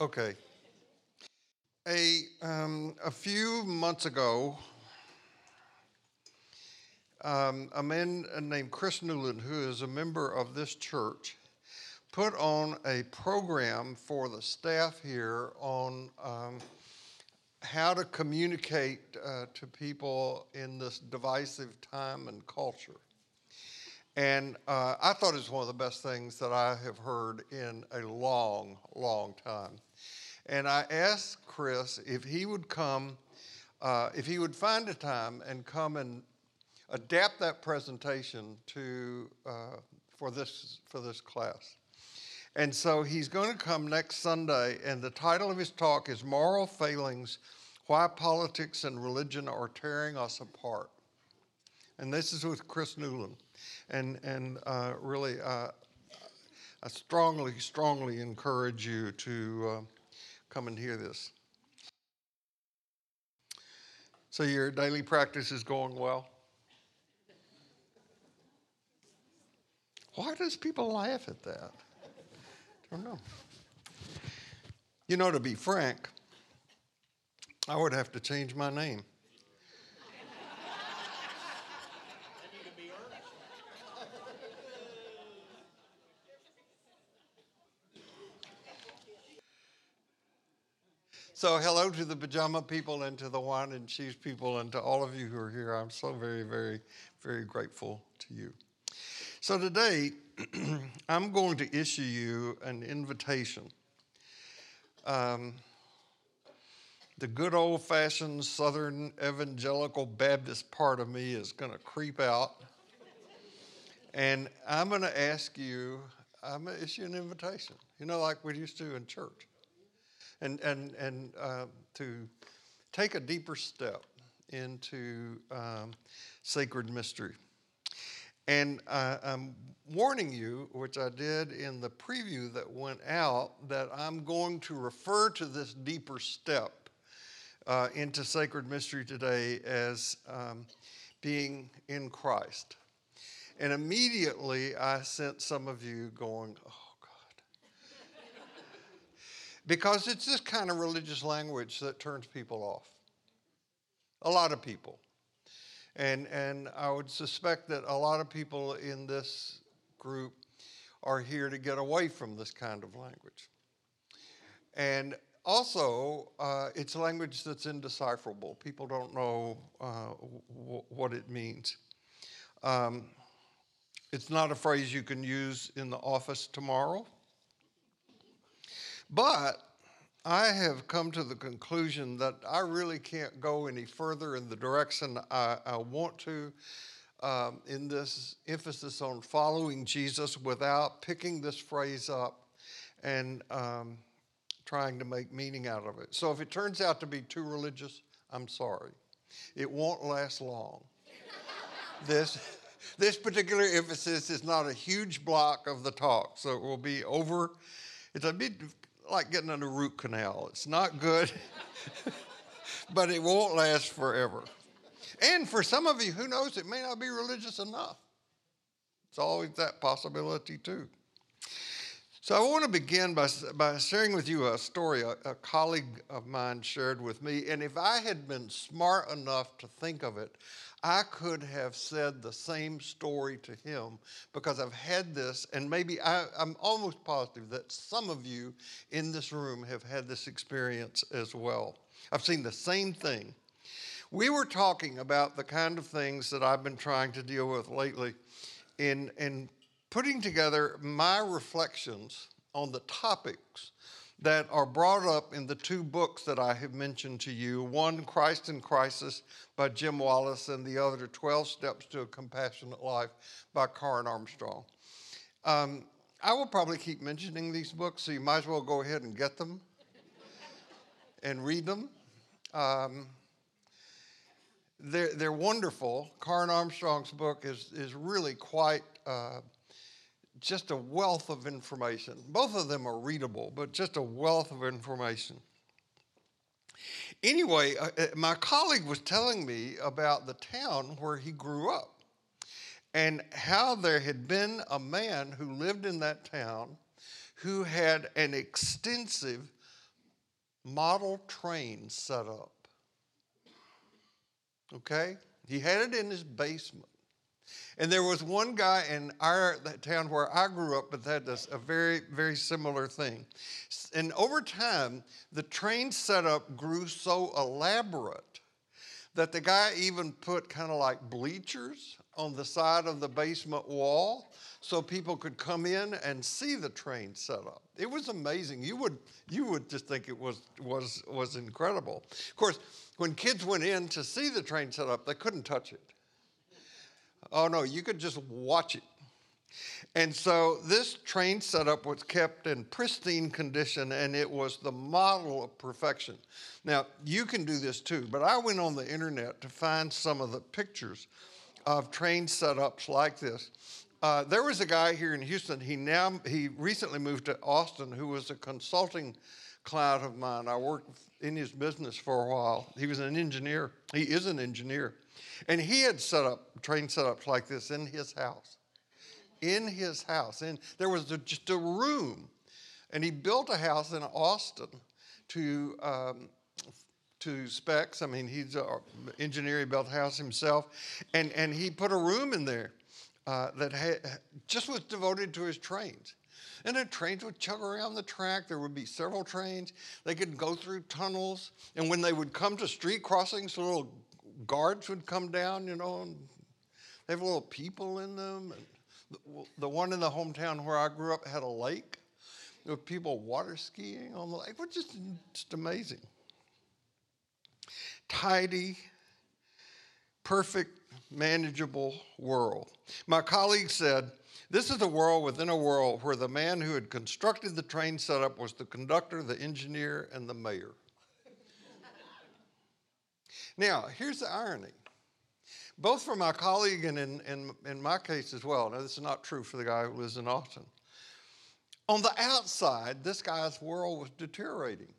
Okay. A, um, a few months ago, um, a man named Chris Newland, who is a member of this church, put on a program for the staff here on um, how to communicate uh, to people in this divisive time and culture. And uh, I thought it was one of the best things that I have heard in a long, long time. And I asked Chris if he would come, uh, if he would find a time and come and adapt that presentation to, uh, for, this, for this class. And so he's going to come next Sunday, and the title of his talk is Moral Failings Why Politics and Religion Are Tearing Us Apart. And this is with Chris Newland and and uh, really, uh, I strongly, strongly encourage you to uh, come and hear this. So your daily practice is going well. Why does people laugh at that? I don't know. You know, to be frank, I would have to change my name. So, hello to the pajama people and to the wine and cheese people and to all of you who are here. I'm so very, very, very grateful to you. So, today, I'm going to issue you an invitation. Um, the good old fashioned Southern evangelical Baptist part of me is going to creep out. And I'm going to ask you, I'm going to issue an invitation, you know, like we used to in church and, and, and uh, to take a deeper step into um, sacred mystery. And uh, I'm warning you, which I did in the preview that went out, that I'm going to refer to this deeper step uh, into sacred mystery today as um, being in Christ. And immediately I sent some of you going, oh, because it's this kind of religious language that turns people off. A lot of people. And, and I would suspect that a lot of people in this group are here to get away from this kind of language. And also, uh, it's language that's indecipherable. People don't know uh, w- what it means. Um, it's not a phrase you can use in the office tomorrow. But I have come to the conclusion that I really can't go any further in the direction I, I want to um, in this emphasis on following Jesus without picking this phrase up and um, trying to make meaning out of it. So if it turns out to be too religious, I'm sorry. It won't last long. this, this particular emphasis is not a huge block of the talk, so it will be over. It's a bit like getting in a root canal. It's not good, but it won't last forever. And for some of you, who knows, it may not be religious enough. It's always that possibility, too. So I want to begin by, by sharing with you a story a, a colleague of mine shared with me. And if I had been smart enough to think of it, I could have said the same story to him because I've had this, and maybe I, am almost positive that some of you in this room have had this experience as well. I've seen the same thing. We were talking about the kind of things that I've been trying to deal with lately in, in putting together my reflections on the topics that are brought up in the two books that I have mentioned to you one, Christ in Crisis by Jim Wallis, and the other, 12 Steps to a Compassionate Life by Karen Armstrong. Um, I will probably keep mentioning these books, so you might as well go ahead and get them and read them. Um, they're, they're wonderful. Karen Armstrong's book is, is really quite. Uh, just a wealth of information. Both of them are readable, but just a wealth of information. Anyway, uh, uh, my colleague was telling me about the town where he grew up and how there had been a man who lived in that town who had an extensive model train set up. Okay? He had it in his basement. And there was one guy in our town where I grew up that had a very, very similar thing. And over time, the train setup grew so elaborate that the guy even put kind of like bleachers on the side of the basement wall so people could come in and see the train set up. It was amazing. You would you would just think it was was was incredible. Of course, when kids went in to see the train set up, they couldn't touch it. Oh no, you could just watch it. And so this train setup was kept in pristine condition and it was the model of perfection. Now, you can do this too, but I went on the internet to find some of the pictures of train setups like this. Uh, there was a guy here in Houston. He now he recently moved to Austin, who was a consulting client of mine. I worked in his business for a while. He was an engineer. He is an engineer, and he had set up train setups like this in his house. In his house, and there was a, just a room, and he built a house in Austin to. Um, to specs. I mean, he's an engineer. He built a house himself, and and he put a room in there uh, that just was devoted to his trains. And the trains would chug around the track. There would be several trains. They could go through tunnels. And when they would come to street crossings, little guards would come down, you know, and they have little people in them. And the, one in the hometown where I grew up had a lake. with people water skiing on the lake. Was just, just amazing. Tidy, perfect manageable world. My colleague said, This is a world within a world where the man who had constructed the train setup was the conductor, the engineer, and the mayor. now, here's the irony. Both for my colleague and in, in, in my case as well. Now, this is not true for the guy who lives in Austin. On the outside, this guy's world was deteriorating.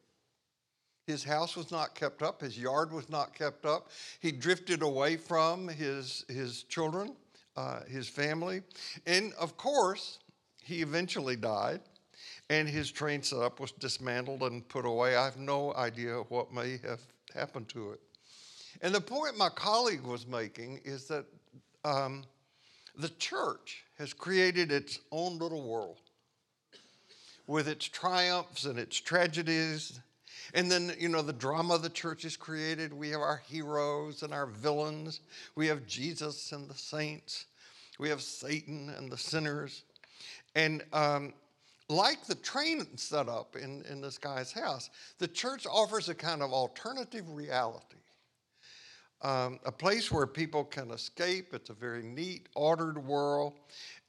His house was not kept up. His yard was not kept up. He drifted away from his, his children, uh, his family. And of course, he eventually died, and his train setup was dismantled and put away. I have no idea what may have happened to it. And the point my colleague was making is that um, the church has created its own little world with its triumphs and its tragedies and then, you know, the drama the church has created. We have our heroes and our villains. We have Jesus and the saints. We have Satan and the sinners. And um, like the train set up in, in this guy's house, the church offers a kind of alternative reality. Um, a place where people can escape. It's a very neat, ordered world.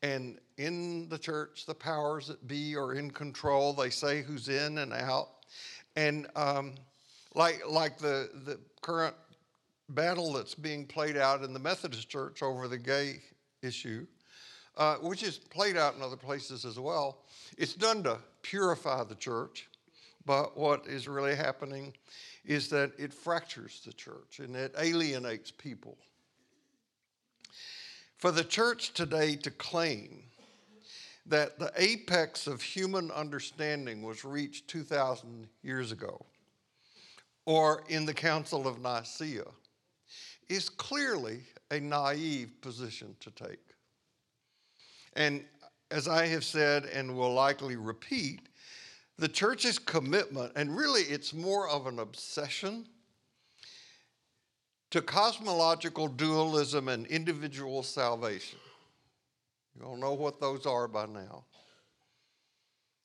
And in the church, the powers that be are in control. They say who's in and out. And um, like, like the, the current battle that's being played out in the Methodist Church over the gay issue, uh, which is played out in other places as well, it's done to purify the church. But what is really happening is that it fractures the church and it alienates people. For the church today to claim that the apex of human understanding was reached 2,000 years ago, or in the Council of Nicaea, is clearly a naive position to take. And as I have said and will likely repeat, the church's commitment, and really it's more of an obsession to cosmological dualism and individual salvation you all know what those are by now.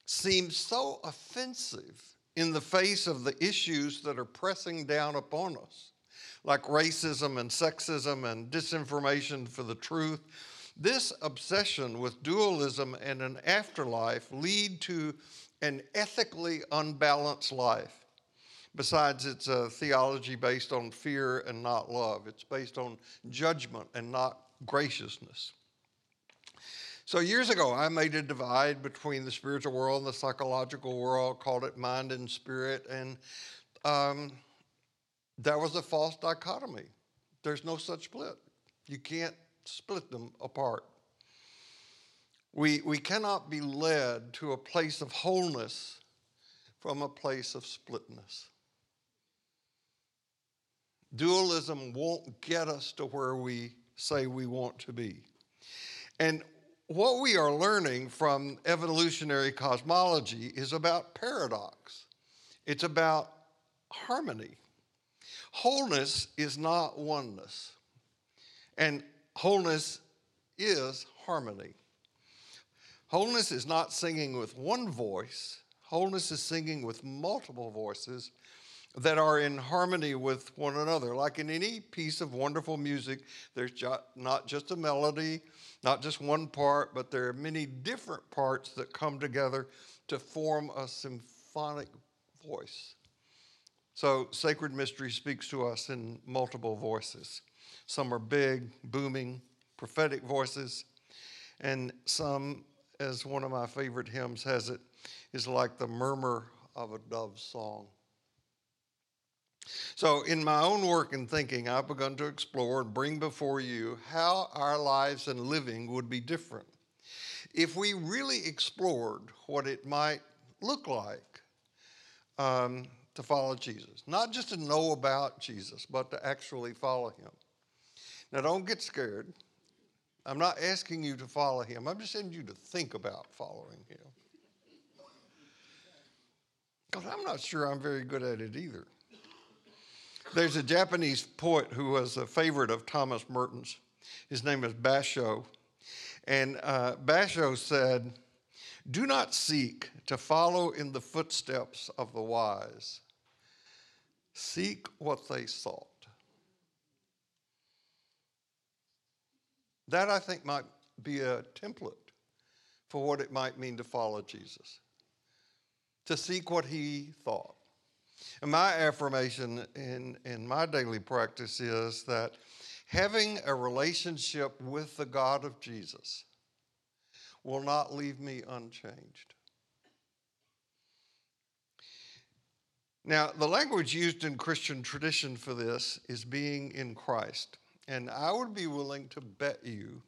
Seems so offensive in the face of the issues that are pressing down upon us, like racism and sexism and disinformation for the truth. This obsession with dualism and an afterlife lead to an ethically unbalanced life. Besides, it's a theology based on fear and not love. It's based on judgment and not graciousness. So, years ago, I made a divide between the spiritual world and the psychological world, called it mind and spirit. And um, that was a false dichotomy. There's no such split. You can't split them apart. We, we cannot be led to a place of wholeness from a place of splitness. Dualism won't get us to where we say we want to be. And what we are learning from evolutionary cosmology is about paradox, it's about harmony. Wholeness is not oneness, and wholeness is harmony. Wholeness is not singing with one voice, wholeness is singing with multiple voices that are in harmony with one another. Like in any piece of wonderful music, there's not just a melody, not just one part, but there are many different parts that come together to form a symphonic voice. So, sacred mystery speaks to us in multiple voices. Some are big, booming, prophetic voices, and some, as one of my favorite hymns has it, is like the murmur of a dove's song. So, in my own work and thinking, I've begun to explore and bring before you how our lives and living would be different if we really explored what it might look like um, to follow Jesus. Not just to know about Jesus, but to actually follow him. Now, don't get scared. I'm not asking you to follow him, I'm just asking you to think about following him. Because I'm not sure I'm very good at it either. There's a Japanese poet who was a favorite of Thomas Merton's. His name is Basho. And uh, Basho said, Do not seek to follow in the footsteps of the wise, seek what they sought. That, I think, might be a template for what it might mean to follow Jesus, to seek what he thought. And my affirmation in, in my daily practice is that having a relationship with the God of Jesus will not leave me unchanged. Now, the language used in Christian tradition for this is being in Christ. And I would be willing to bet you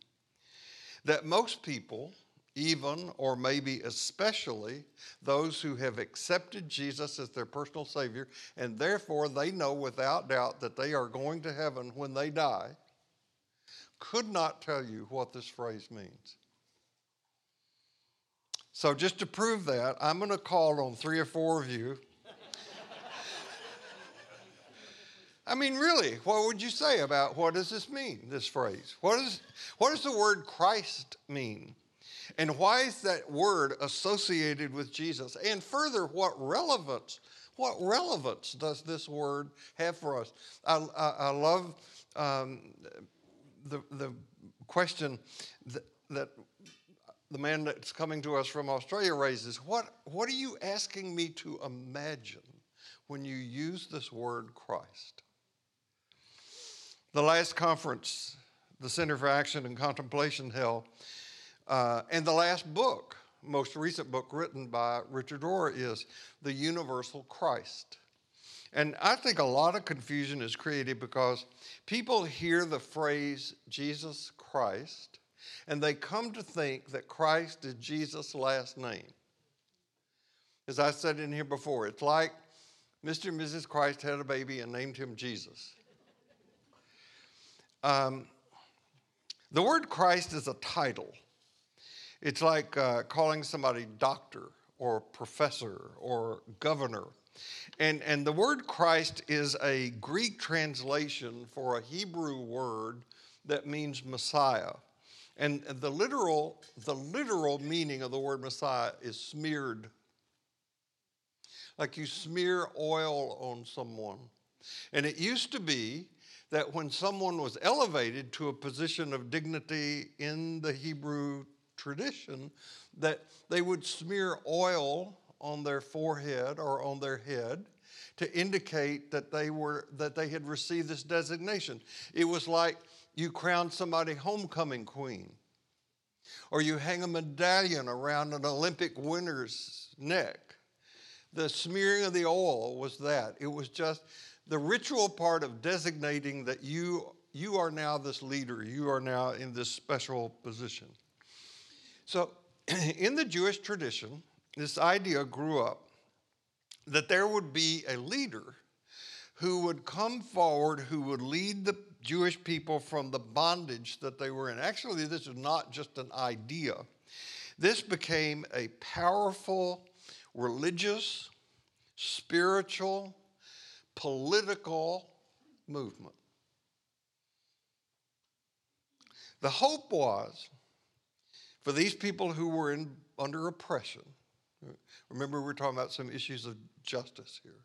that most people even or maybe especially those who have accepted Jesus as their personal Savior, and therefore they know without doubt that they are going to heaven when they die, could not tell you what this phrase means. So, just to prove that, I'm going to call on three or four of you. I mean, really, what would you say about what does this mean, this phrase? What, is, what does the word Christ mean? And why is that word associated with Jesus? And further, what relevance? What relevance does this word have for us? I, I, I love um, the, the question that, that the man that's coming to us from Australia raises. What, what are you asking me to imagine when you use this word Christ? The last conference the Center for Action and Contemplation held uh, and the last book, most recent book written by Richard Rohr, is The Universal Christ. And I think a lot of confusion is created because people hear the phrase Jesus Christ and they come to think that Christ is Jesus' last name. As I said in here before, it's like Mr. and Mrs. Christ had a baby and named him Jesus. Um, the word Christ is a title. It's like uh, calling somebody doctor or professor or governor. And, and the word Christ is a Greek translation for a Hebrew word that means Messiah. And the literal, the literal meaning of the word Messiah is smeared. Like you smear oil on someone. And it used to be that when someone was elevated to a position of dignity in the Hebrew tradition that they would smear oil on their forehead or on their head to indicate that they were that they had received this designation. It was like you crown somebody homecoming queen. Or you hang a medallion around an Olympic winner's neck. The smearing of the oil was that. It was just the ritual part of designating that you you are now this leader, you are now in this special position. So, in the Jewish tradition, this idea grew up that there would be a leader who would come forward, who would lead the Jewish people from the bondage that they were in. Actually, this is not just an idea, this became a powerful religious, spiritual, political movement. The hope was for these people who were in, under oppression. Remember, we're talking about some issues of justice here.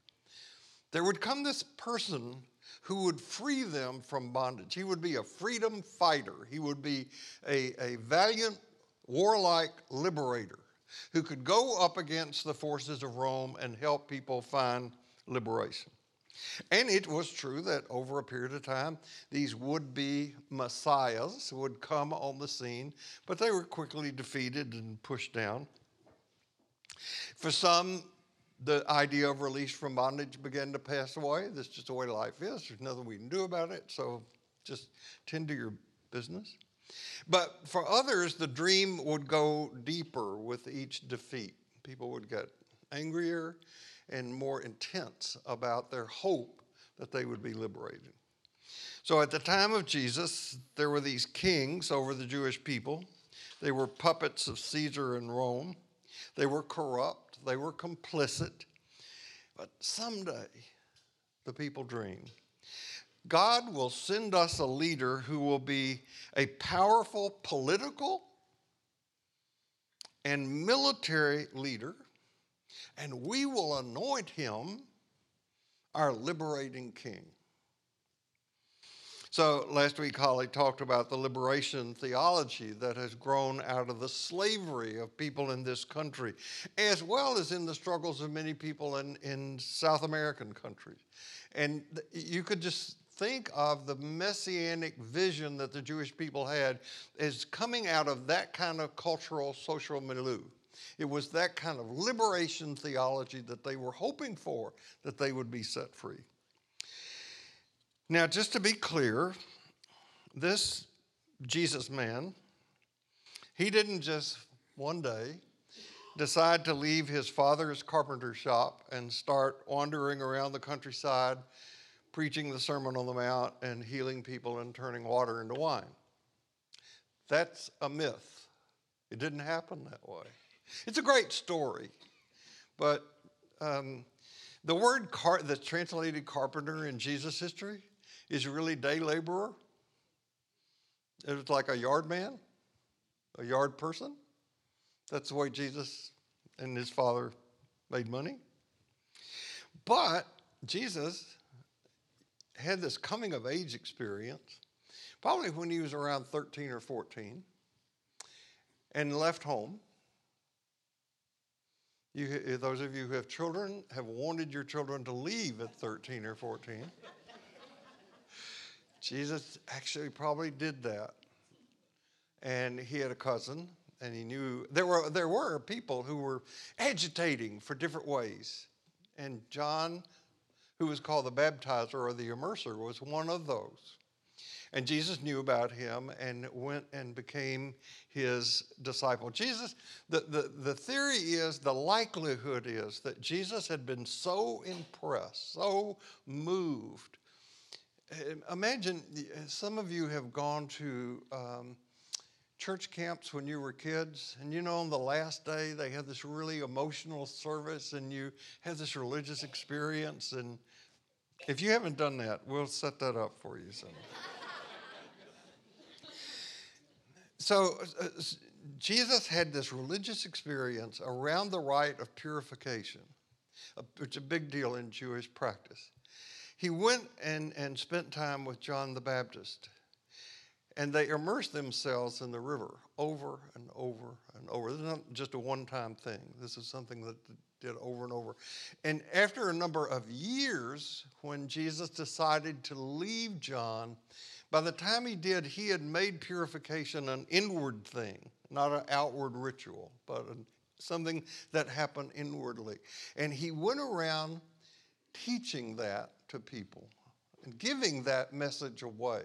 There would come this person who would free them from bondage. He would be a freedom fighter, he would be a, a valiant, warlike liberator who could go up against the forces of Rome and help people find liberation. And it was true that over a period of time, these would be messiahs would come on the scene, but they were quickly defeated and pushed down. For some, the idea of release from bondage began to pass away. That's just the way life is. There's nothing we can do about it, so just tend to your business. But for others, the dream would go deeper with each defeat. People would get angrier and more intense about their hope that they would be liberated. So at the time of Jesus, there were these kings over the Jewish people. They were puppets of Caesar and Rome. They were corrupt, they were complicit. But someday, the people dream. God will send us a leader who will be a powerful political and military leader and we will anoint him our liberating king. So, last week, Holly talked about the liberation theology that has grown out of the slavery of people in this country, as well as in the struggles of many people in, in South American countries. And you could just think of the messianic vision that the Jewish people had as coming out of that kind of cultural, social milieu. It was that kind of liberation theology that they were hoping for, that they would be set free. Now, just to be clear, this Jesus man, he didn't just one day decide to leave his father's carpenter shop and start wandering around the countryside, preaching the Sermon on the Mount and healing people and turning water into wine. That's a myth. It didn't happen that way. It's a great story, but um, the word car- that's translated carpenter in Jesus' history is really day laborer. It was like a yard man, a yard person. That's the way Jesus and his father made money. But Jesus had this coming of age experience, probably when he was around 13 or 14, and left home you, eh, those of you who have children have wanted your children to leave at 13 or 14. Jesus actually probably did that. And he had a cousin, and he knew there were, there were people who were agitating for different ways. And John, who was called the baptizer or the immerser, was one of those. And Jesus knew about him and went and became his disciple. Jesus, the, the, the theory is, the likelihood is that Jesus had been so impressed, so moved. Imagine some of you have gone to um, church camps when you were kids, and you know, on the last day, they have this really emotional service, and you have this religious experience. And if you haven't done that, we'll set that up for you someday. So uh, Jesus had this religious experience around the rite of purification. which is a big deal in Jewish practice. He went and, and spent time with John the Baptist, and they immersed themselves in the river over and over and over. This is not just a one time thing, this is something that did over and over. And after a number of years, when Jesus decided to leave John, by the time he did, he had made purification an inward thing, not an outward ritual, but something that happened inwardly. And he went around teaching that to people and giving that message away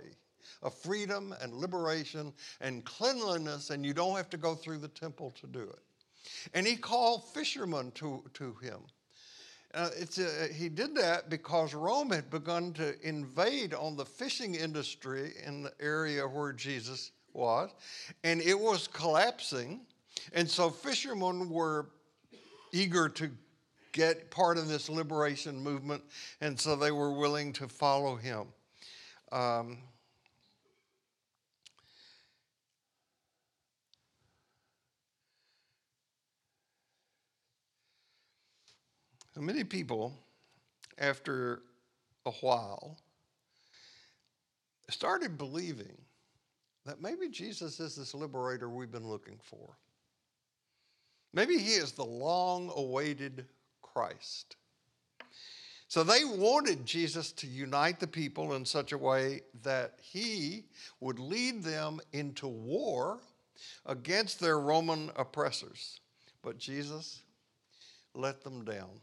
of freedom and liberation and cleanliness, and you don't have to go through the temple to do it. And he called fishermen to, to him. Uh, it's a, he did that because Rome had begun to invade on the fishing industry in the area where Jesus was, and it was collapsing. And so fishermen were eager to get part of this liberation movement, and so they were willing to follow him. Um, many people, after a while, started believing that maybe Jesus is this liberator we've been looking for. Maybe he is the long awaited Christ. So they wanted Jesus to unite the people in such a way that he would lead them into war against their Roman oppressors. But Jesus let them down.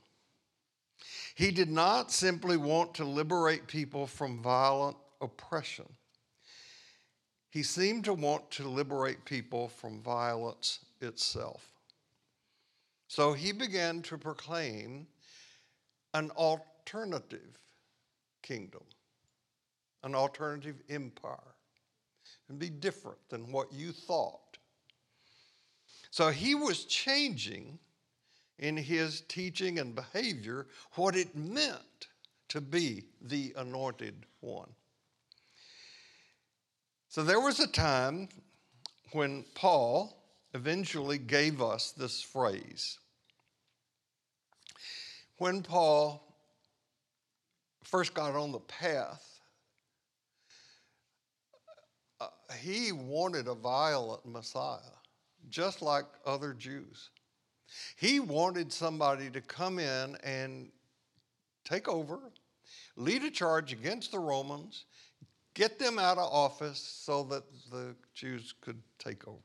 He did not simply want to liberate people from violent oppression. He seemed to want to liberate people from violence itself. So he began to proclaim an alternative kingdom, an alternative empire, and be different than what you thought. So he was changing in his teaching and behavior what it meant to be the anointed one. So there was a time when Paul eventually gave us this phrase. When Paul first got on the path, uh, he wanted a violent Messiah, just like other Jews. He wanted somebody to come in and take over, lead a charge against the Romans, get them out of office so that the Jews could take over.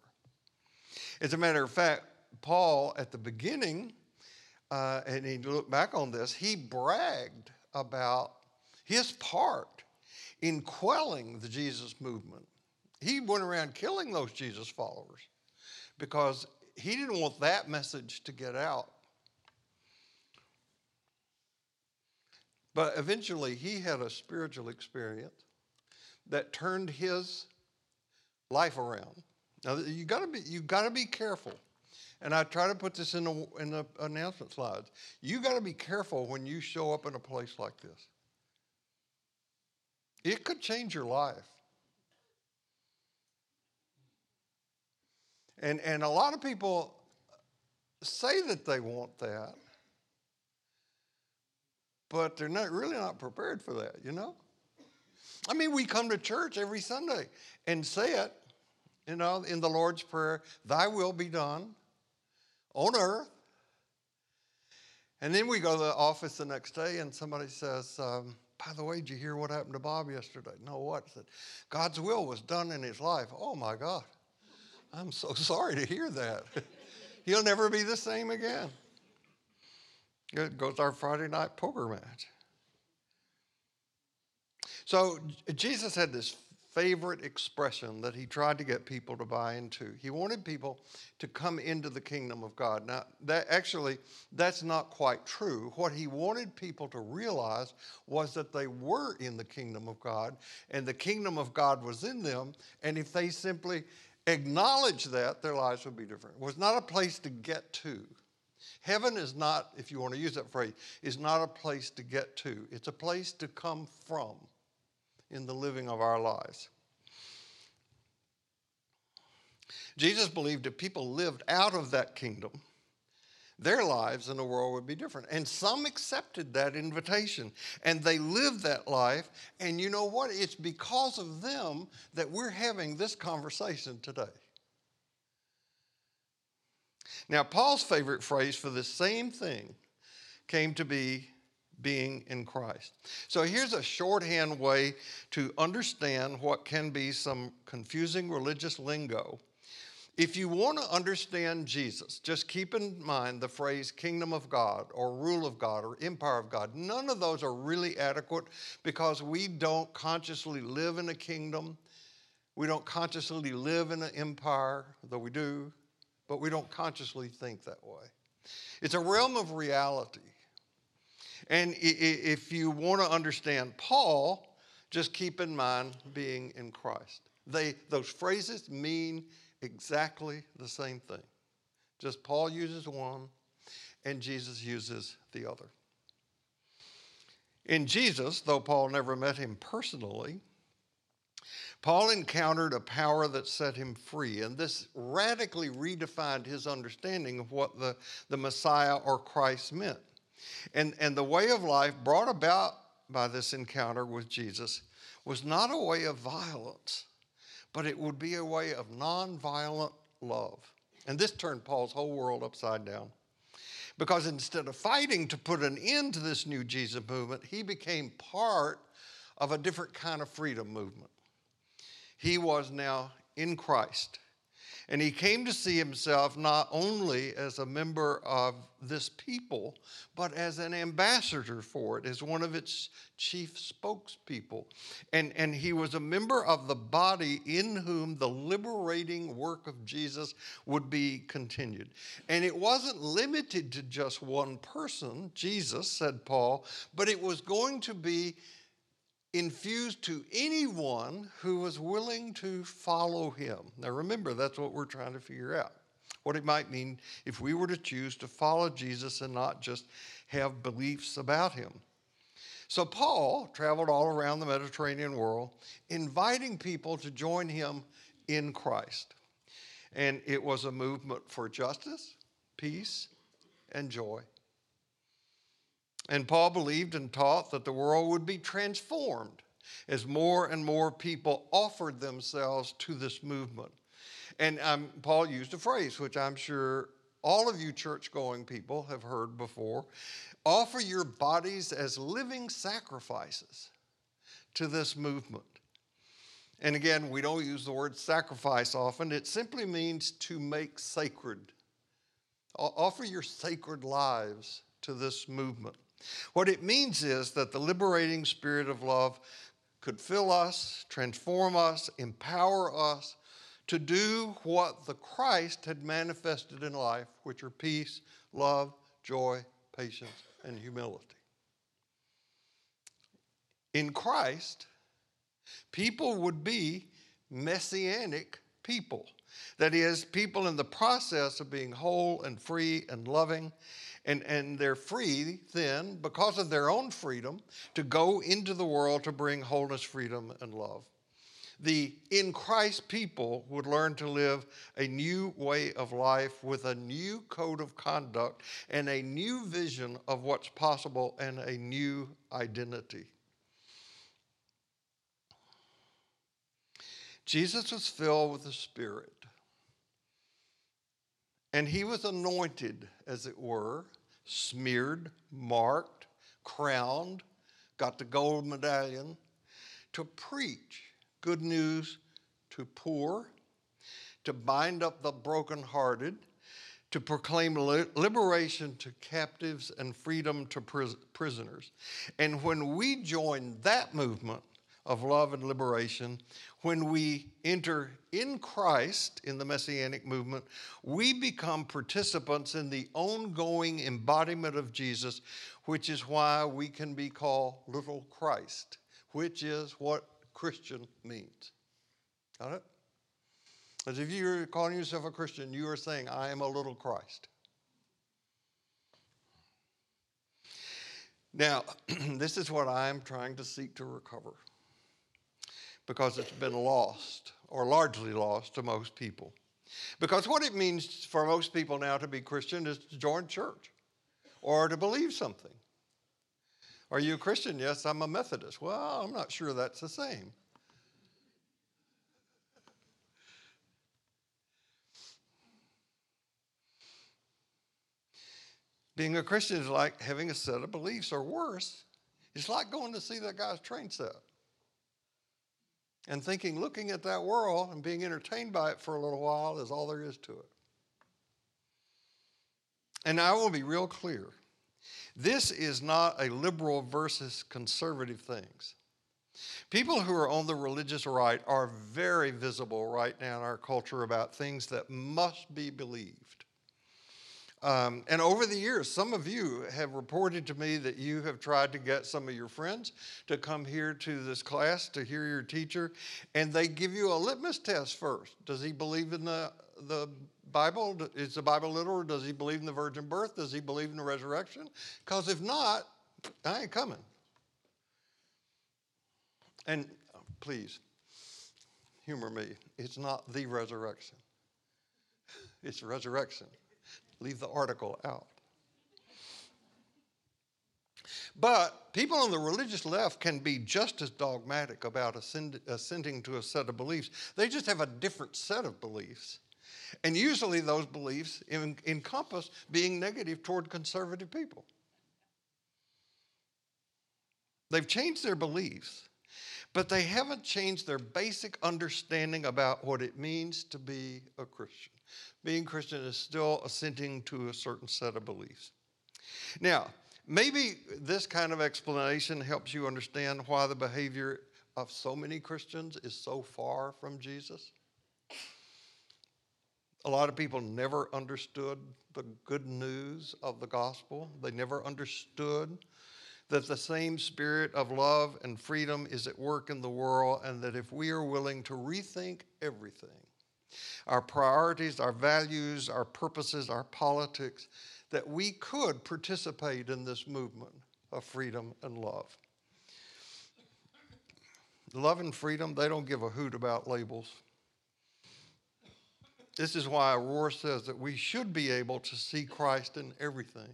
As a matter of fact, Paul, at the beginning, uh, and he looked back on this, he bragged about his part in quelling the Jesus movement. He went around killing those Jesus followers because he didn't want that message to get out. But eventually, he had a spiritual experience that turned his life around. Now, you got to be you got to be careful, and I try to put this in the in the announcement slides. You got to be careful when you show up in a place like this. It could change your life. And, and a lot of people say that they want that, but they're not really not prepared for that, you know? I mean, we come to church every Sunday and say it, you know, in the Lord's Prayer, Thy will be done on earth. And then we go to the office the next day and somebody says, um, by the way, did you hear what happened to Bob yesterday? No, what? Said, God's will was done in his life. Oh my God. I'm so sorry to hear that. He'll never be the same again. It goes our Friday night poker match. So Jesus had this favorite expression that he tried to get people to buy into. He wanted people to come into the kingdom of God. Now, that actually that's not quite true. What he wanted people to realize was that they were in the kingdom of God and the kingdom of God was in them, and if they simply acknowledge that, their lives would be different. It was not a place to get to. Heaven is not, if you want to use that phrase, is not a place to get to. It's a place to come from in the living of our lives. Jesus believed if people lived out of that kingdom, their lives in the world would be different. And some accepted that invitation and they lived that life. And you know what? It's because of them that we're having this conversation today. Now, Paul's favorite phrase for the same thing came to be being in Christ. So here's a shorthand way to understand what can be some confusing religious lingo if you want to understand Jesus, just keep in mind the phrase kingdom of God or rule of God or empire of God. None of those are really adequate because we don't consciously live in a kingdom. We don't consciously live in an empire, though we do, but we don't consciously think that way. It's a realm of reality. And if you want to understand Paul, just keep in mind being in Christ. They, those phrases mean exactly the same thing. Just Paul uses one and Jesus uses the other. In Jesus, though Paul never met him personally, Paul encountered a power that set him free, and this radically redefined his understanding of what the, the Messiah or Christ meant. And, and the way of life brought about by this encounter with Jesus was not a way of violence, but it would be a way of nonviolent love. And this turned Paul's whole world upside down. Because instead of fighting to put an end to this new Jesus movement, he became part of a different kind of freedom movement. He was now in Christ. And he came to see himself not only as a member of this people, but as an ambassador for it, as one of its chief spokespeople. And, and he was a member of the body in whom the liberating work of Jesus would be continued. And it wasn't limited to just one person, Jesus, said Paul, but it was going to be infused to anyone who was willing to follow him. Now remember, that's what we're trying to figure out. What it might mean if we were to choose to follow Jesus and not just have beliefs about him. So Paul traveled all around the Mediterranean world, inviting people to join him in Christ. And it was a movement for justice, peace, and joy. And Paul believed and taught that the world would be transformed as more and more people offered themselves to this movement. And um, Paul used a phrase, which I'm sure all of you church going people have heard before offer your bodies as living sacrifices to this movement. And again, we don't use the word sacrifice often, it simply means to make sacred. Offer your sacred lives to this movement. What it means is that the liberating spirit of love could fill us, transform us, empower us to do what the Christ had manifested in life, which are peace, love, joy, patience, and humility. In Christ, people would be messianic people. That is, people in the process of being whole and free and loving and, and they're free then, because of their own freedom, to go into the world to bring wholeness, freedom, and love. The in Christ people would learn to live a new way of life with a new code of conduct and a new vision of what's possible and a new identity. Jesus was filled with the Spirit. And he was anointed, as it were, smeared, marked, crowned, got the gold medallion to preach good news to poor, to bind up the brokenhearted, to proclaim liberation to captives and freedom to prisoners. And when we join that movement, of love and liberation, when we enter in Christ in the Messianic movement, we become participants in the ongoing embodiment of Jesus, which is why we can be called little Christ, which is what Christian means. Got it? As if you're calling yourself a Christian, you are saying, I am a little Christ. Now, this is what I'm trying to seek to recover because it's been lost or largely lost to most people. Because what it means for most people now to be Christian is to join church or to believe something. Are you a Christian? Yes, I'm a Methodist. Well, I'm not sure that's the same. Being a Christian is like having a set of beliefs, or worse, it's like going to see that guy's train set and thinking looking at that world and being entertained by it for a little while is all there is to it. And I will be real clear this is not a liberal versus conservative things. People who are on the religious right are very visible right now in our culture about things that must be believed. Um, and over the years, some of you have reported to me that you have tried to get some of your friends to come here to this class to hear your teacher, and they give you a litmus test first. Does he believe in the, the Bible? Is the Bible literal? Does he believe in the virgin birth? Does he believe in the resurrection? Because if not, I ain't coming. And please, humor me. It's not the resurrection, it's resurrection. Leave the article out. But people on the religious left can be just as dogmatic about ascending to a set of beliefs. They just have a different set of beliefs. And usually those beliefs encompass being negative toward conservative people. They've changed their beliefs, but they haven't changed their basic understanding about what it means to be a Christian. Being Christian is still assenting to a certain set of beliefs. Now, maybe this kind of explanation helps you understand why the behavior of so many Christians is so far from Jesus. A lot of people never understood the good news of the gospel. They never understood that the same spirit of love and freedom is at work in the world, and that if we are willing to rethink everything, our priorities, our values, our purposes, our politics, that we could participate in this movement of freedom and love. Love and freedom, they don't give a hoot about labels. This is why Rohr says that we should be able to see Christ in everything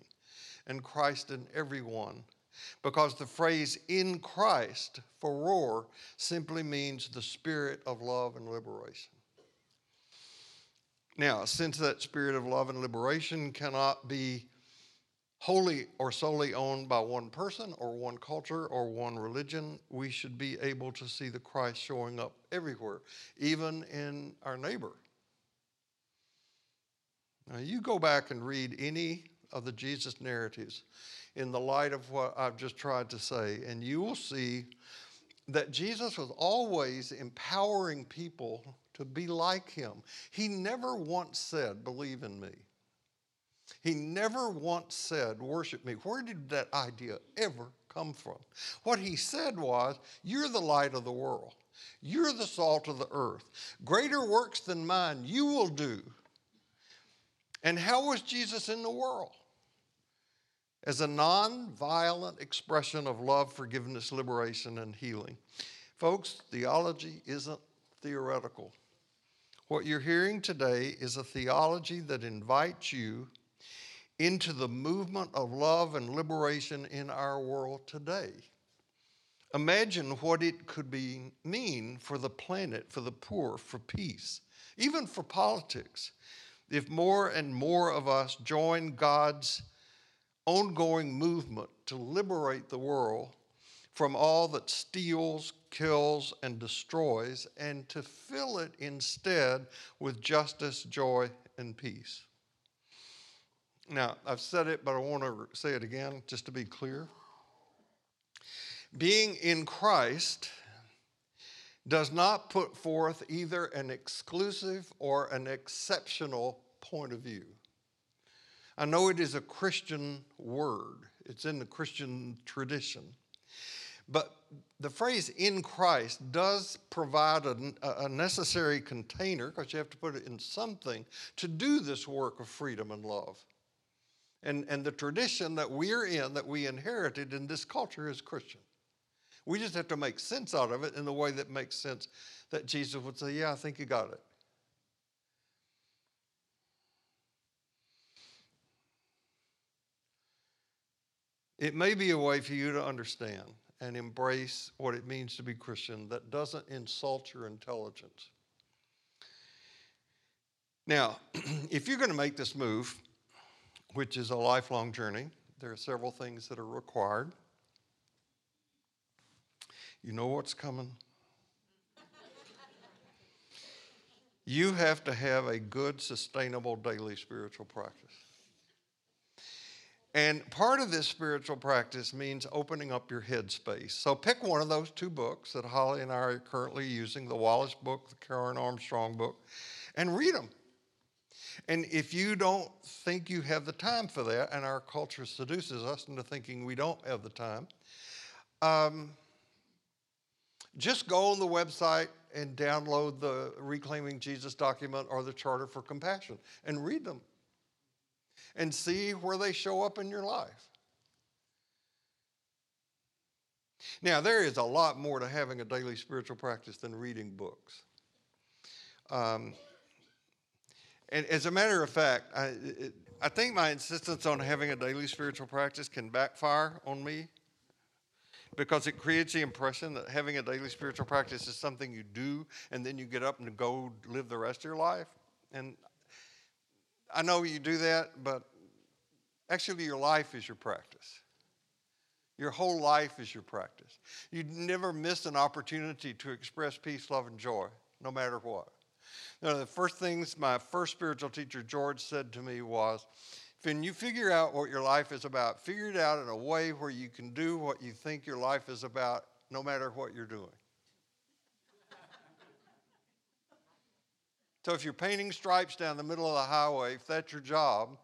and Christ in everyone. Because the phrase in Christ for Rohr simply means the spirit of love and liberation. Now, since that spirit of love and liberation cannot be wholly or solely owned by one person or one culture or one religion, we should be able to see the Christ showing up everywhere, even in our neighbor. Now, you go back and read any of the Jesus narratives in the light of what I've just tried to say, and you will see that Jesus was always empowering people to be like him. He never once said, Believe in me. He never once said, Worship me. Where did that idea ever come from? What he said was, You're the light of the world, you're the salt of the earth. Greater works than mine you will do. And how was Jesus in the world? As a non violent expression of love, forgiveness, liberation, and healing. Folks, theology isn't theoretical. What you're hearing today is a theology that invites you into the movement of love and liberation in our world today. Imagine what it could be, mean for the planet, for the poor, for peace, even for politics, if more and more of us join God's ongoing movement to liberate the world from all that steals, kills, and destroys, and to fill it instead with justice, joy, and peace. Now, I've said it, but I want to say it again just to be clear. Being in Christ does not put forth either an exclusive or an exceptional point of view. I know it is a Christian word, it's in the Christian tradition. But the phrase in Christ does provide a, a necessary container, because you have to put it in something, to do this work of freedom and love. And, and the tradition that we're in, that we inherited in this culture, is Christian. We just have to make sense out of it in the way that makes sense that Jesus would say, Yeah, I think you got it. It may be a way for you to understand and embrace what it means to be Christian that doesn't insult your intelligence. Now, if you're going to make this move, which is a lifelong journey, there are several things that are required. You know what's coming. you have to have a good, sustainable daily spiritual practice. And part of this spiritual practice means opening up your headspace. So pick one of those two books that Holly and I are currently using the Wallis book, the Karen Armstrong book, and read them. And if you don't think you have the time for that, and our culture seduces us into thinking we don't have the time, um, just go on the website and download the Reclaiming Jesus document or the Charter for Compassion and read them and see where they show up in your life. Now, there is a lot more to having a daily spiritual practice than reading books. Um, and as a matter of fact, I, it, I think my insistence on having a daily spiritual practice can backfire on me because it creates the impression that having a daily spiritual practice is something you do and then you get up and go live the rest of your life. And I know you do that, but actually, your life is your practice. Your whole life is your practice. You never miss an opportunity to express peace, love, and joy, no matter what. One of the first things my first spiritual teacher, George, said to me was, when you figure out what your life is about, figure it out in a way where you can do what you think your life is about, no matter what you're doing. So if you're painting stripes down the middle of the highway, if that's your job,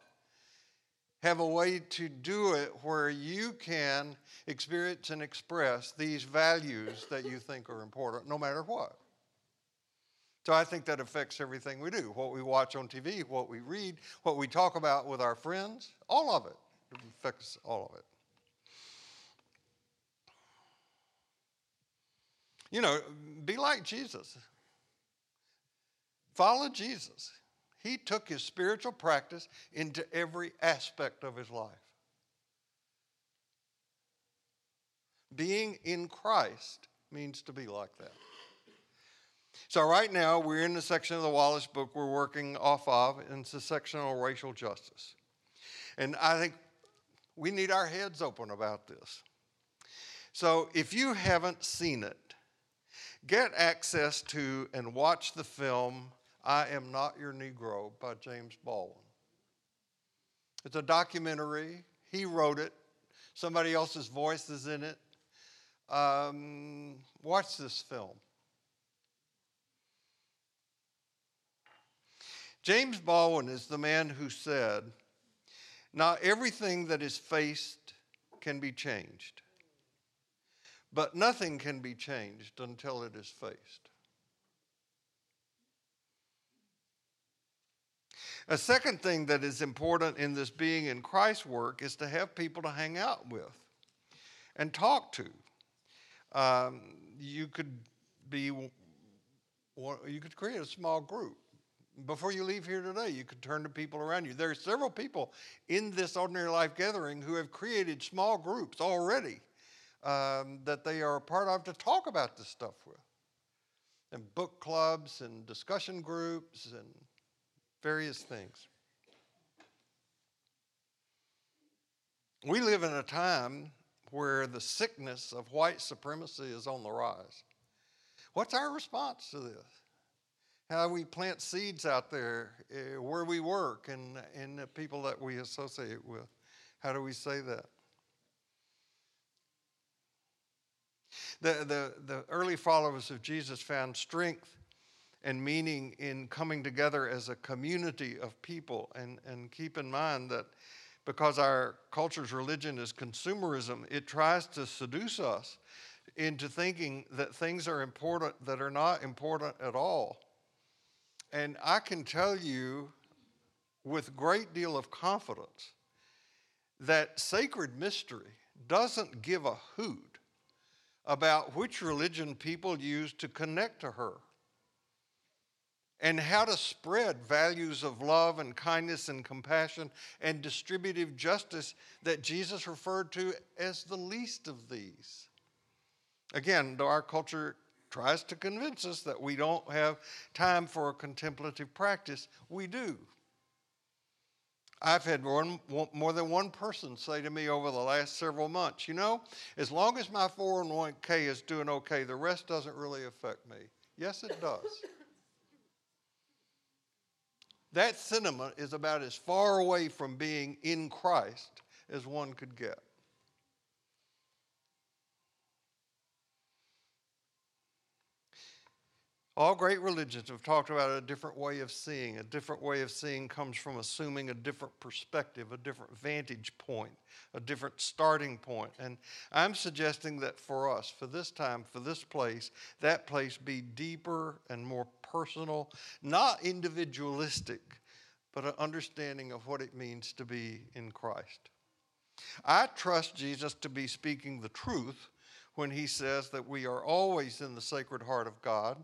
have a way to do it where you can experience and express these values that you think are important, no matter what. So I think that affects everything we do what we watch on TV, what we read, what we talk about with our friends, all of it. It affects all of it. You know, be like Jesus. Follow Jesus. He took his spiritual practice into every aspect of his life. Being in Christ means to be like that. So, right now, we're in the section of the Wallis book we're working off of, and it's the section on racial justice. And I think we need our heads open about this. So, if you haven't seen it, get access to and watch the film I Am Not Your Negro by James Baldwin. It's a documentary. He wrote it, somebody else's voice is in it. Um, watch this film. James Baldwin is the man who said, Not everything that is faced can be changed, but nothing can be changed until it is faced. A second thing that is important in this being in Christ's work is to have people to hang out with and talk to. Um, you could be, you could create a small group before you leave here today, you could turn to people around you. There are several people in this ordinary life gathering who have created small groups already um, that they are a part of to talk about this stuff with. And book clubs and discussion groups and various things. We live in a time where the sickness of white supremacy is on the rise. What's our response to this? how we plant seeds out there uh, where we work and, and the people that we associate with. How do we say that? The, the, the early followers of Jesus found strength and meaning in coming together as a community of people. And, and keep in mind that because our culture's religion is consumerism, it tries to seduce us into thinking that things are important that are not important at all. And I can tell you with great deal of confidence that sacred mystery doesn't give a hoot about which religion people use to connect to her and how to spread values of love and kindness and compassion and distributive justice that Jesus referred to as the least of these. Again, our culture tries to convince us that we don't have time for a contemplative practice, we do. I've had one, more than one person say to me over the last several months, you know, as long as my 401k is doing okay, the rest doesn't really affect me. Yes, it does. That sentiment is about as far away from being in Christ as one could get. All great religions have talked about a different way of seeing. A different way of seeing comes from assuming a different perspective, a different vantage point, a different starting point. And I'm suggesting that for us, for this time, for this place, that place be deeper and more personal, not individualistic, but an understanding of what it means to be in Christ. I trust Jesus to be speaking the truth when he says that we are always in the sacred heart of God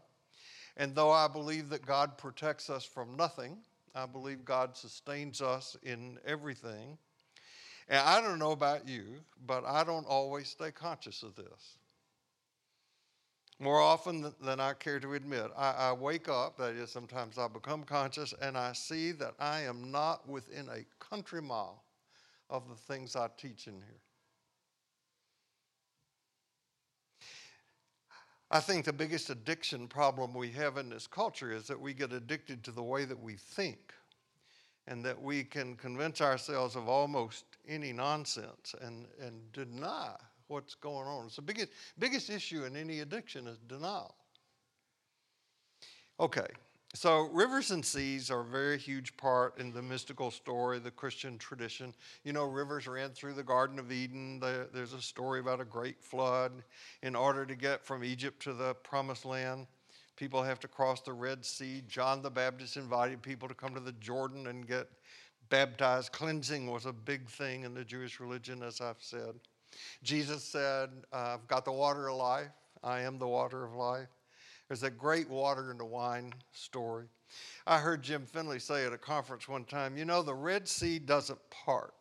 and though I believe that God protects us from nothing, I believe God sustains us in everything. And I don't know about you, but I don't always stay conscious of this. More often than I care to admit, I, I, wake up, that is, sometimes I become conscious, and I see that I am not within a country mile of the things I teach in here. I think the biggest addiction problem we have in this culture is that we get addicted to the way that we think and that we can convince ourselves of almost any nonsense and, and deny what's going on. It's the biggest, biggest issue in any addiction is denial. Okay, so, rivers and seas are a very huge part in the mystical story, the Christian tradition. You know, rivers ran through the Garden of Eden. There's a story about a great flood. In order to get from Egypt to the promised land, people have to cross the Red Sea. John the Baptist invited people to come to the Jordan and get baptized. Cleansing was a big thing in the Jewish religion, as I've said. Jesus said, I've got the water of life. I am the water of life. There's that great water in the wine story. I heard Jim Finley say at a conference one time, you know, the Red Sea doesn't part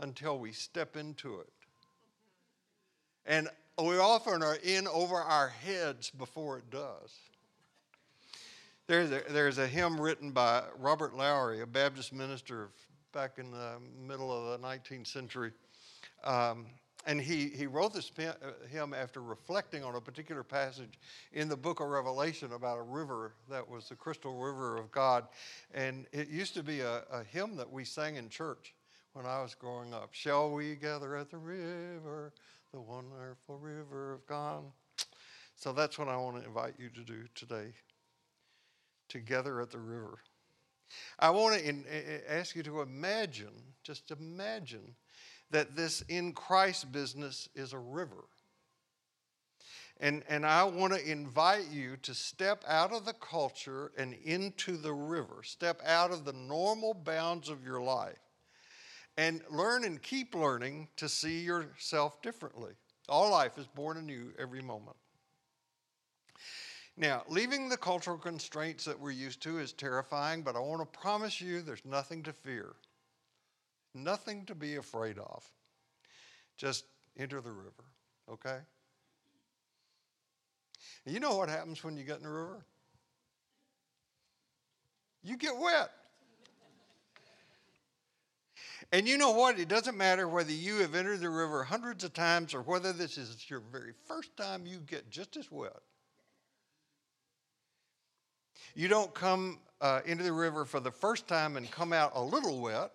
until we step into it. And we often are in over our heads before it does. There's a, there's a hymn written by Robert Lowry, a Baptist minister back in the middle of the 19th century. Um, and he, he wrote this uh, hymn after reflecting on a particular passage in the book of Revelation about a river that was the crystal river of God. And it used to be a, a hymn that we sang in church when I was growing up. Shall we gather at the river, the wonderful river of God? So that's what I want to invite you to do today. Together at the river. I want to in, ask you to imagine, just imagine that this in Christ business is a river. And, and I want to invite you to step out of the culture and into the river. Step out of the normal bounds of your life and learn and keep learning to see yourself differently. All life is born anew every moment. Now, leaving the cultural constraints that we're used to is terrifying, but I want to promise you there's nothing to fear. Nothing to be afraid of. Just enter the river, okay? You know what happens when you get in the river? You get wet. And you know what? It doesn't matter whether you have entered the river hundreds of times or whether this is your very first time you get just as wet. You don't come uh, into the river for the first time and come out a little wet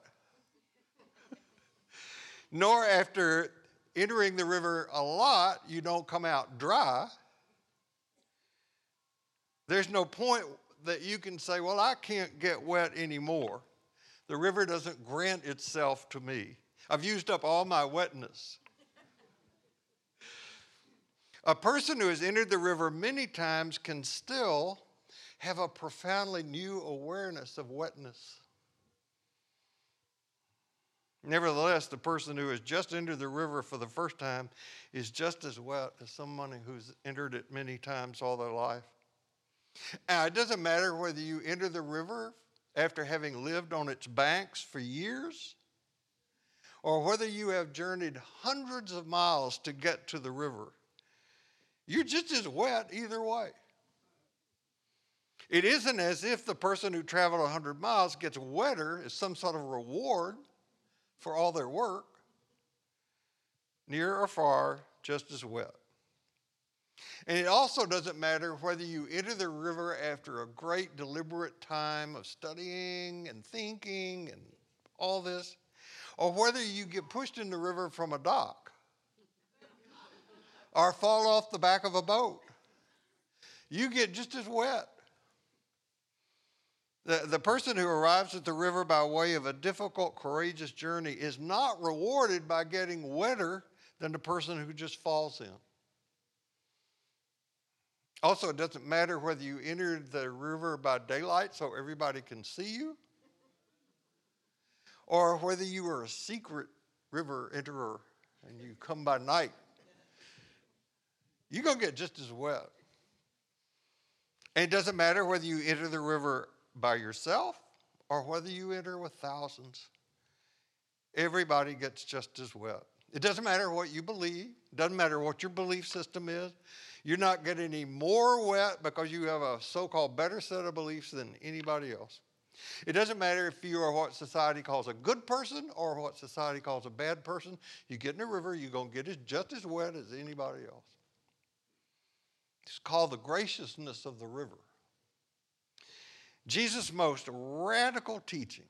nor after entering the river a lot, you don't come out dry. There's no point that you can say, Well, I can't get wet anymore. The river doesn't grant itself to me. I've used up all my wetness. a person who has entered the river many times can still have a profoundly new awareness of wetness. Nevertheless, the person who has just entered the river for the first time is just as wet as someone who's entered it many times all their life. Now, it doesn't matter whether you enter the river after having lived on its banks for years or whether you have journeyed hundreds of miles to get to the river. You're just as wet either way. It isn't as if the person who traveled 100 miles gets wetter as some sort of reward for all their work, near or far, just as wet. And it also doesn't matter whether you enter the river after a great deliberate time of studying and thinking and all this, or whether you get pushed in the river from a dock or fall off the back of a boat. you get just as wet. The, the person who arrives at the river by way of a difficult, courageous journey is not rewarded by getting wetter than the person who just falls in. Also, it doesn't matter whether you entered the river by daylight so everybody can see you, or whether you were a secret river enterer and you come by night. You're going to get just as wet. And it doesn't matter whether you enter the river by yourself or whether you enter with thousands. Everybody gets just as wet. It doesn't matter what you believe, doesn't matter what your belief system is. You're not getting any more wet because you have a so called better set of beliefs than anybody else. It doesn't matter if you are what society calls a good person or what society calls a bad person. You get in a river, you're going to get just as wet as anybody else. It's called the graciousness of the river. Jesus' most radical teaching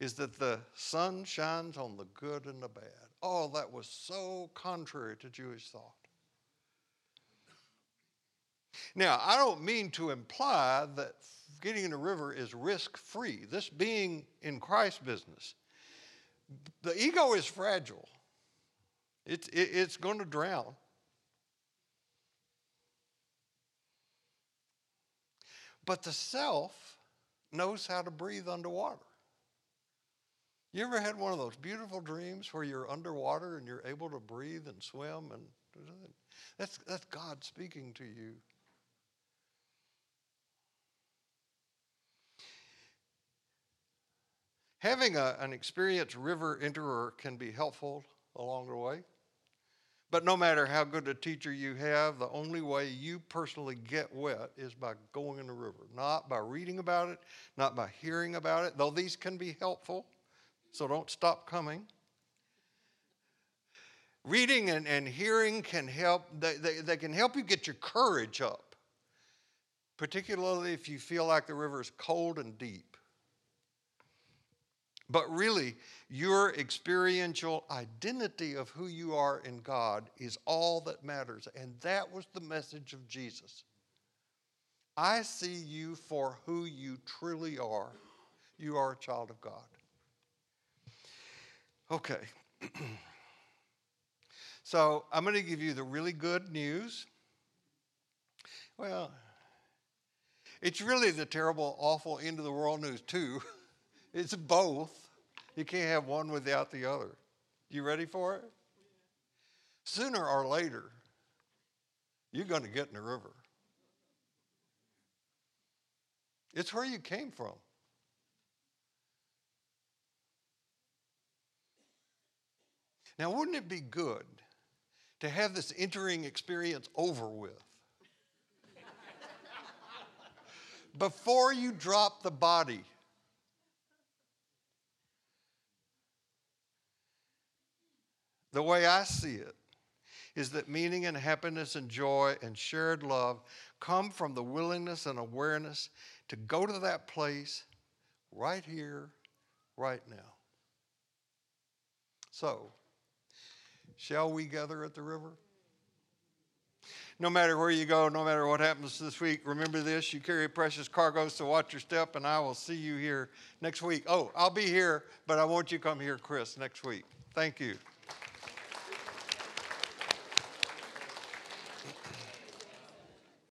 is that the sun shines on the good and the bad. Oh, that was so contrary to Jewish thought. Now, I don't mean to imply that getting in the river is risk free. This being in Christ's business, the ego is fragile, it's, it, it's going to drown. But the self knows how to breathe underwater. You ever had one of those beautiful dreams where you're underwater and you're able to breathe and swim and that's that's God speaking to you. Having a, an experienced river enterer can be helpful along the way. But no matter how good a teacher you have, the only way you personally get wet is by going in the river, not by reading about it, not by hearing about it, though these can be helpful, so don't stop coming. Reading and, and hearing can help, they, they, they can help you get your courage up, particularly if you feel like the river is cold and deep. But really, your experiential identity of who you are in God is all that matters. And that was the message of Jesus. I see you for who you truly are. You are a child of God. Okay. so I'm going to give you the really good news. Well, it's really the terrible, awful end of the world news, too. It's both. You can't have one without the other. You ready for it? Sooner or later, you're going to get in the river. It's where you came from. Now, wouldn't it be good to have this entering experience over with? Before you drop the body. The way I see it is that meaning and happiness and joy and shared love come from the willingness and awareness to go to that place right here, right now. So, shall we gather at the river? No matter where you go, no matter what happens this week, remember this you carry precious cargo, so watch your step, and I will see you here next week. Oh, I'll be here, but I want you to come here, Chris, next week. Thank you.